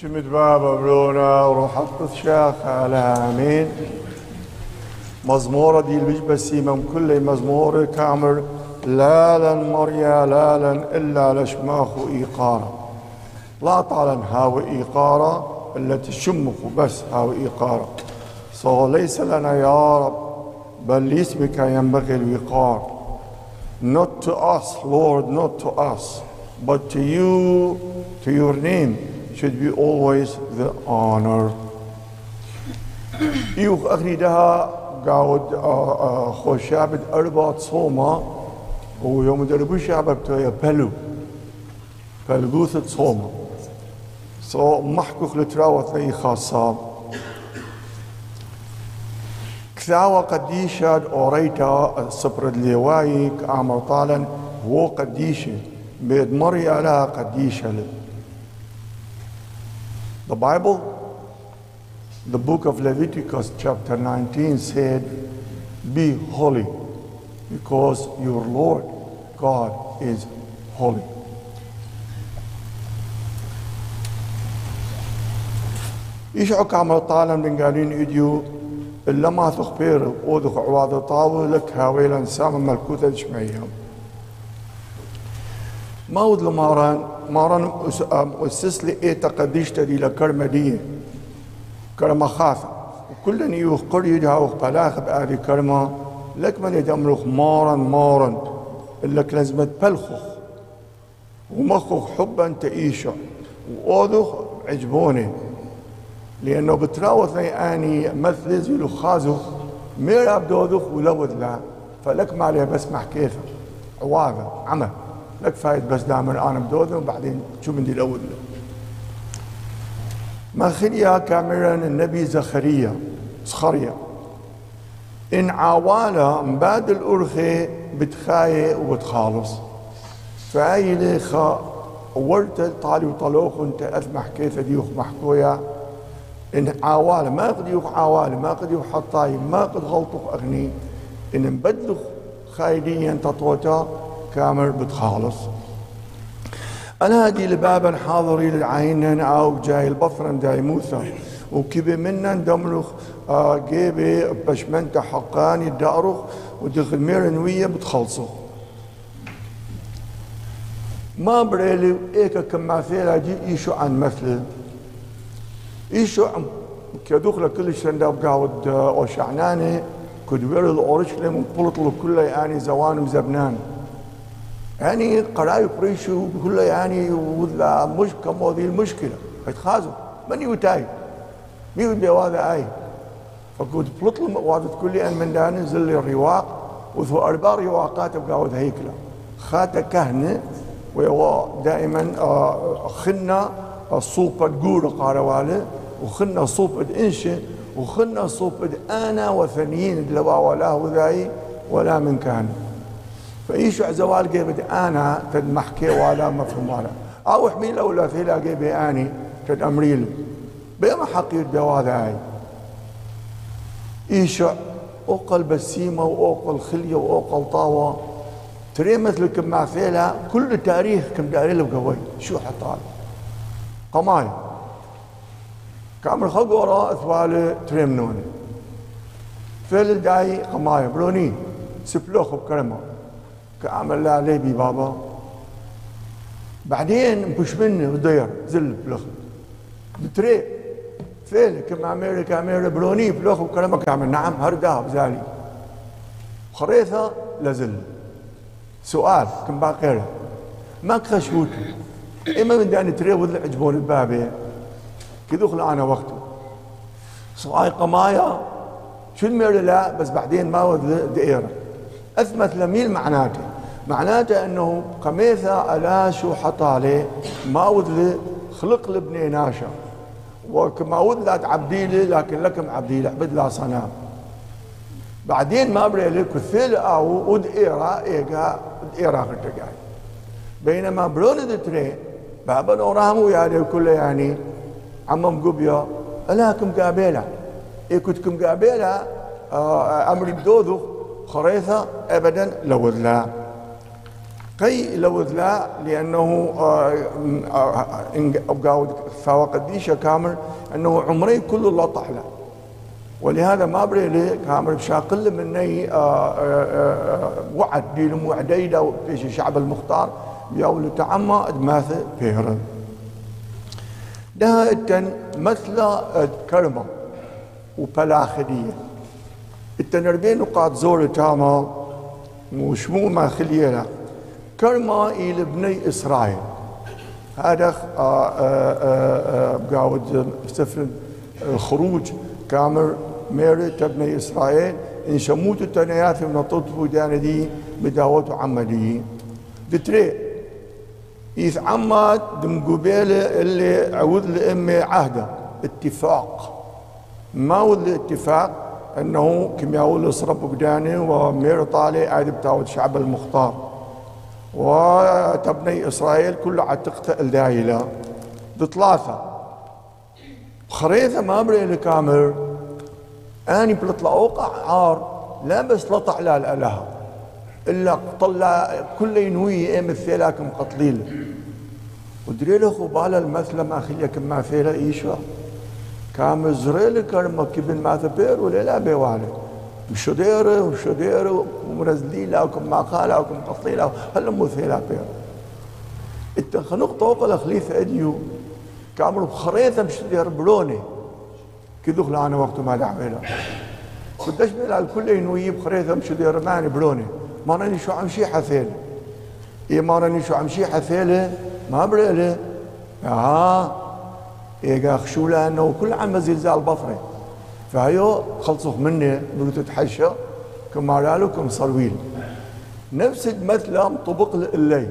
شمت بابا برونا وروح اطلت شاخ على امين مزمورة دي البيج بسيمم كل مزمور كامل لا لن مريا لا لن إلا لشماخ إيقارة لا طالن هاو إيقارة التي شمخ بس هاو إيقارة صو ليس لنا يا رب بل لاسمك ينبغي الوقار. Not to us Lord not to us but to you to your name. Should be always the honor. يوخ أغريدها قاود خوشابد أربعة صومة ويوم دربو شعب بتويا بلو بلغوثة صومة صو محكوخ لتراوة ثي خاصة كثاوة قديشة أوريتا سبرد ليواي كأمر طالا هو قديشة بيد مري على قديشة The Bible, the book of Leviticus chapter 19 said, be holy because your Lord God is holy. يشعك عمل طالم من قالين إديو إلا ما تخبير ودخ عواض طاوة لك هاويلا سام ملكوتة شمعيهم ما ود لماران ماران أسس لي إيه تقديش تدي لكرمة دي. كرمة خاثة وكل يوخ قريد هاوخ بلاخ بآدي كرمة لك من يدمرخ مارا مارا لك لازمة بلخخ ومخخ حبا تعيشه. وأوذخ عجبوني. لأنه بتراوث أني مثل زي خازو مير أبدوذخ ولوذ لا. فلك ما عليه بس محكيثه عواذة عمل. لك فايد بس دائما أنا بدوذه وبعدين شو بدي الأول؟ ما خليا كاميرا النبي زخريا زخريا. إن عوالا مباد الأرخي بتخاي وبتخالص. فأي خا ورت طالي وطلوخ انت أثمح كيف ديوخ محكويا إن عوالا ما قد يوخ عوالا ما قد يوخ حطاي ما قد غلطوخ أغني. إن مبدلخ خايديا تطوتا كامل بتخالص. أنا هادي لبابا حاضري للعين أو جاي البصرا جاي موسى. وكبي منا دمرخ آه جيبي بشمنت حقاني دأرخ ودخل ميرنوية بتخلصه. ما بريلي ايكا كما فيلا جي إيشو عن مثل. إيشو عم كدخل كل شندا بقاود أو شعناني كدوير الاورشلم وبلطلو كله يعني زوان مزبنان يعني قرايب ريشو كله يعني ولا مش كم هذه المشكلة؟ اتخازوا من يوتاي ميو بيواذا أي. فقود بلطل وادت كل أن من داني زل الرواق وذو أربع رواقات بقاود هيكله خاتا كهنه ويوا دائما خنا الصوبة تقول قارواله وخنا صوبة انشي وخنا صوبة أنا وثنيين لوا ولا وذاي ولا من كان. فايشو زوال قيبد أنا تد محكي ولا مفهوم ولا. أو حميل ولا ثيلا قيبي اني تد امريل بما حقير بواذا هاي. ايشو أوقل بسيمة وأوقل خلية وأوقل طاوة. تري مثل كم معفيلة كل تاريخ كم داري له قوي شو حطال؟ قماي. كامل خلق وراء أثوال تريمنوني فيل داي قماي. بروني سبلوخ بكرمه. عليه بي بابا. بعدين بش مني ودير زل بلخ تري فيل كم أمريكا أمريكا بروني بلوخ بكرمه كعمل نعم هردا بزالي خريثة لزل. سؤال كم باقي ما كخشوت إما من داني تري وذل عجبون البابي كذوخ أنا وقته. صواي قمايا شو المير لا بس بعدين ما وذل اثمت لميل معناته. معناته أنه قميثة ألا شو حطالي ما وذل خلق لبني ناشا. وكما وذل عبديلي لكن لكم عبديلي عبد لا صنام بعدين ما بري لك الثيل أو ود إيرا ايجا إيرا غتقاي بينما برون تري بابا نورامو يعني كله يعني عمم قبيا الاكم قابيلا إيه كنتكم قابيلا آه امري خريثة ابدا لو لا. قي لو ذلا لأنه قاود ثاوى قديشة كامل أنه عمري كله لا طحله ولهذا ما بري كامل بشاقل مني وعد ديلم وعديدا في الشعب المختار بيقول تعمى أدماث بيهرن ده مثل كرمه وبلاخدية. التنربين نقاط زور تاما وشمو ما خلينا كرما إلى بني إسرائيل. هذا قاود سفر الخروج كامر ميري تبني إسرائيل. إن شموت التنيات من الطب دي بداوت عملي دتري إذ عمد دم قبيلة اللي عود لأمي عهده اتفاق. ما هو الاتفاق أنه كما يقول صرب قداني ومير طالي عاد بتاود الشعب المختار. وتبني إسرائيل كله على تقتل دايلة بثلاثة. خريطة ما بري كامل. أني بلطلع أوقع عار. لا بس لطع لا الأله إلا طلع كل ينوي إيه مثلاكم قتليل. ودري له خبال المثل ما خليك ما فيلا كامل زريل كبن ما ثبير ولا لا بيوالي وشو ديره وشو ديره ومرزليلا وكم ما قال وكم قصيلا هل مثيلا بير إنت خنق طوق الخليفة إديو. كامل خريطة مش دير بروني كدوخ أنا وقت ما دعمنا قداش بيلا الكل ينوي بخريطة مش دير ماني بروني ما راني شو عم شي حثيلة إيه ما راني شو عم شي حثيلة ما بريلة ها إيه خشولة أنه كل عام زلزال بصري فهيو خلصوا مني بدو تتحشى كما قالوا كم صرويل. نفس المثل مطبق الليل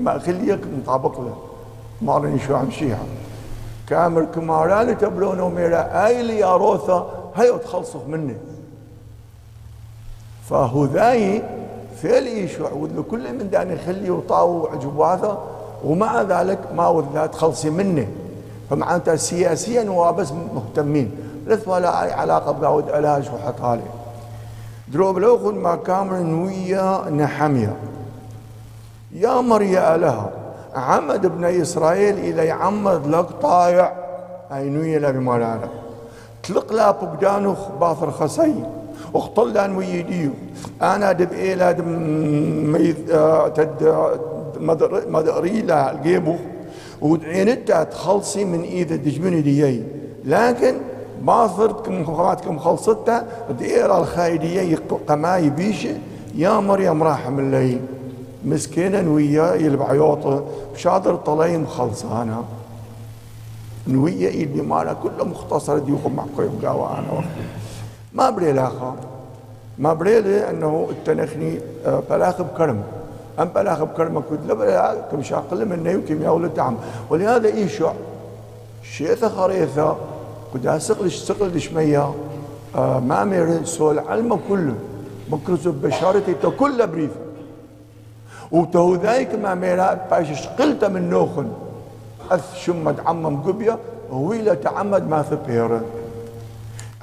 ما خليك مطابق له. ما راني شو عم شيها. كامل كما قالوا تبلون وميرا اي لي روثا هيو تخلصوا مني. فهو ذاي فيلي شو عود كل من داني خلي وطاو عجبواثا ومع ذلك ما ود تخلصي مني. فمعناتها سياسيا وبس مهتمين. لث ولا أي علاقة بقاود علاج وحطالي دروب لوخن ما كامر نوية نحمية. يا مريا لها. عمد ابن إسرائيل إلى يعمد لك طايع. أي نوية لبمالانا تلق لا بقدانو باثر خسي. واختل لأن ويديو. أنا دب إيلا دب ميث آه، تد مدري لا الجيبو ودعينتا تخلصي من ايذا دجمني ديي لكن باصرتكم خواتكم خلصتها دير الخايدية قماي بيشة يا مريم راح من لي مسكينة ويا يلبع عيوطه شاطر طليم خلصانة نوية إيدي مالا كله مختصر ديوكم مع قيم قاوة أنا ما بري لاخا ما بري لي أنه التنخني آه، بلاخ بكرم. أم بلاخ بكرم كنت لبلا كم شاقل مني وكم يا ولد عم. ولهذا إيشع شيثة خريثة قد سقلش سقلش ميا آه ما مير سول علمه كله بكرزو بشارتي تو كله بريف. وتو ذاك ما ميرا باش شقلت من نوخن. أث شمد عمم قبية ويلا تعمد ما ثبير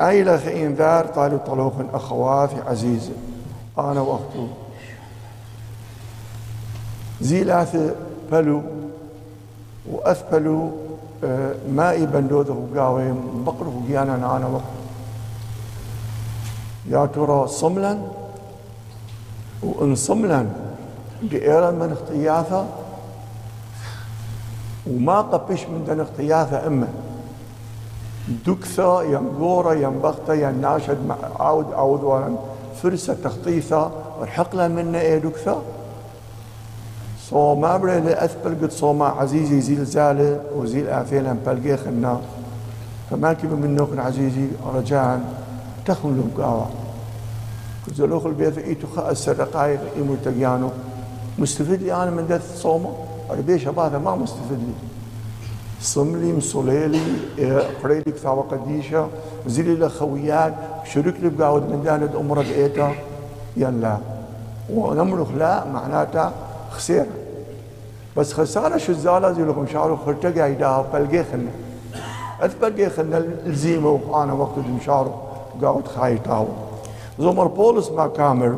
أي لخين ذار طالوا طلوخن أخواتي عزيزة أنا وقتو زيلاث بلو وأثبلوا مائي بندوده وقاوي بقر وقيانا أنا وقت. يا ترى صملا؟ وإن صملا بإيرا من اختياثة؟ وما قبش من دن اختياثة إما دكثة ينقورة ينبغتة يناشد عاود وان فرصة تخطيثة والحقلة منا إيه دكثة؟ صو ما بري لأثبل قد صوما عزيزي زيل زالة وزيل آفيلا بلقي خنا. فما كيف من نوكن عزيزي رجاء تخن لهم قاوة. كزلوخ البيت إيتو خأس الرقايق إيمو تقيانو مستفيد لي أنا من دث صوما ربيش هذا ما مستفيد لي. صملي مصليلي قريلك ثاوة قديشة زيلي لخويات شرك لي بقاود من داند أمرد إيتا. يلا. ونمرخ لا معناتها خسيرة بس خسارة شو الزالة؟ زي لكم شعروا خرتقى يداها بلقي خلنا. أثبلقي خلنا الزيمة وأنا وقت المشارو قاعد خايتاو زمر بولس ما كامل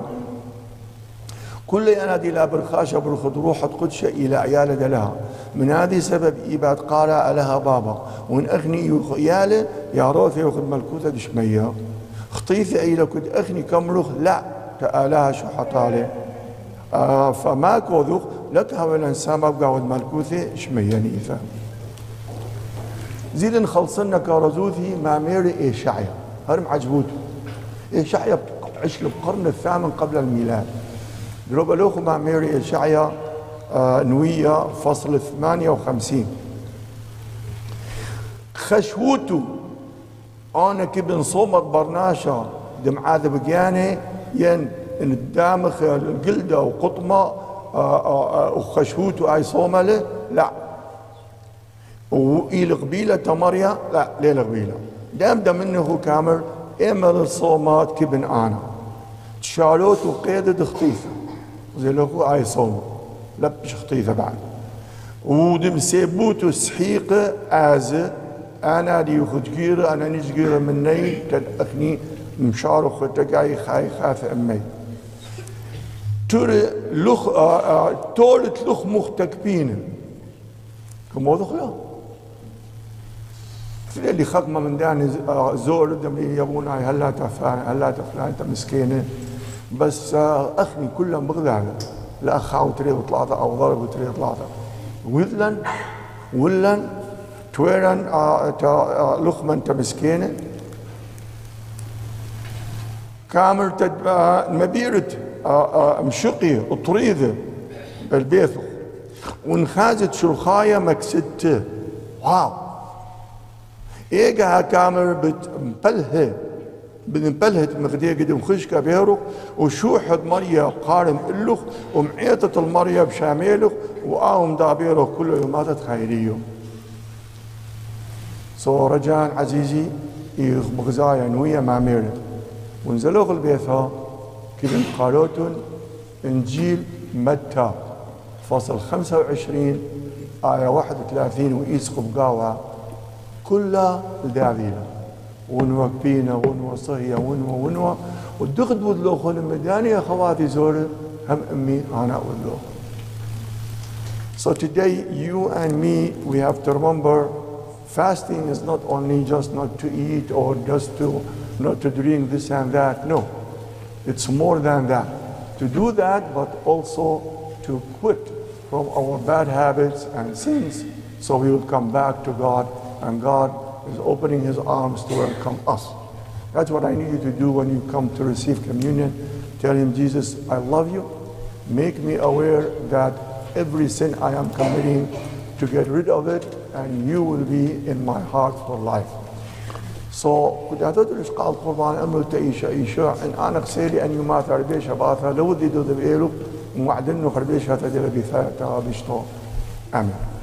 كل ينادي لا برخاشة برخد روح قدشة إلى عيالة لها. من هذه سبب إيباد قارع لها بابا. وإن أغني ياله يا روث ياخذ ملكوتة دشمية. خطيثة إلى كد أغني كمرخ لا تآلها شو حطالي فما كوذوخ لك هوا الإنسان بقى ملكوتة شمية نيفا زيد نخلصنا كارزوثي مع ميري إيشعيا هرم عجبوته إيشعيا عش القرن الثامن قبل الميلاد. دروب لوخو مع ميري إشعيا آه نوية فصل 58 خشوتو. أنا كبن صومت برناشا دم عاذب بقياني ين الدامخ القلدة وقطمة آه، آه، آه، وخشوتو اي صوملة لا. وإلى قبيلة تمريا لا ليلة قبيلة دام دم إنه كامل امل الصومات كبن آنا. تشالوت وقيدة خطيفة زي لو آي صوم لبش خطيفة بعد. ودم سيبوتو سحيقة آزة أنا دي خدقيرة أنا نجقيرة مني تدأخني مشارخ تقعي خاي خاف أمي. ترى لخ آه آه تولت لخ مختكبين كم دخلا في اللي خدمة من داني آه زور دم يبونا هلا تفلان هلا تفلان أنت مسكينه بس اخني كلهم بغداد الاخ أو تريد طلعت أو ضرب وتريد طلعت ولن ولن تويرن لخمن تمسكينه كامل تدبا مبيرت. مشقي طريذة بالبيت ونخازت شرخاية مكسدته واو. ايجا كامل بتمبلها بنبلهت مغدية قد مخشكة بيرو وشوحد مريا قارم إلوخ. ومعيطة المريا بشاميلوخ. وآهم دابيرو كله يوماتت خيريو سو رجان عزيزي بغزايا نوية مع ميرت ونزلوغ البيثا كيف قالوتن إنجيل متى؟ فصل 25 آية 31 وإيس قبقاوة كلها الدعويلة ونوى بينا ونوى صهية ونوى ونوى. ودخد ودلوخ المداني يا خواتي زور هم أمي أنا ودلوخ So today you and me we have to remember fasting is not only just not to eat or just to not to drink this and that. No, it's more than that. To do that, but also to quit from our bad habits and sins so we will come back to God and God is opening his arms to welcome us. That's what I need you to do when you come to receive communion. Tell him, Jesus, I love you. Make me aware that every sin I am committing to get rid of it and you will be in my heart for life. So كنت أتدرس قال قربان أمر تأيشا إيشا إن أنا قسيري أن يمات عربيش أباثا لو دي دو دبئيلو خربيش هتا دي لبيثا بيشتو آمين.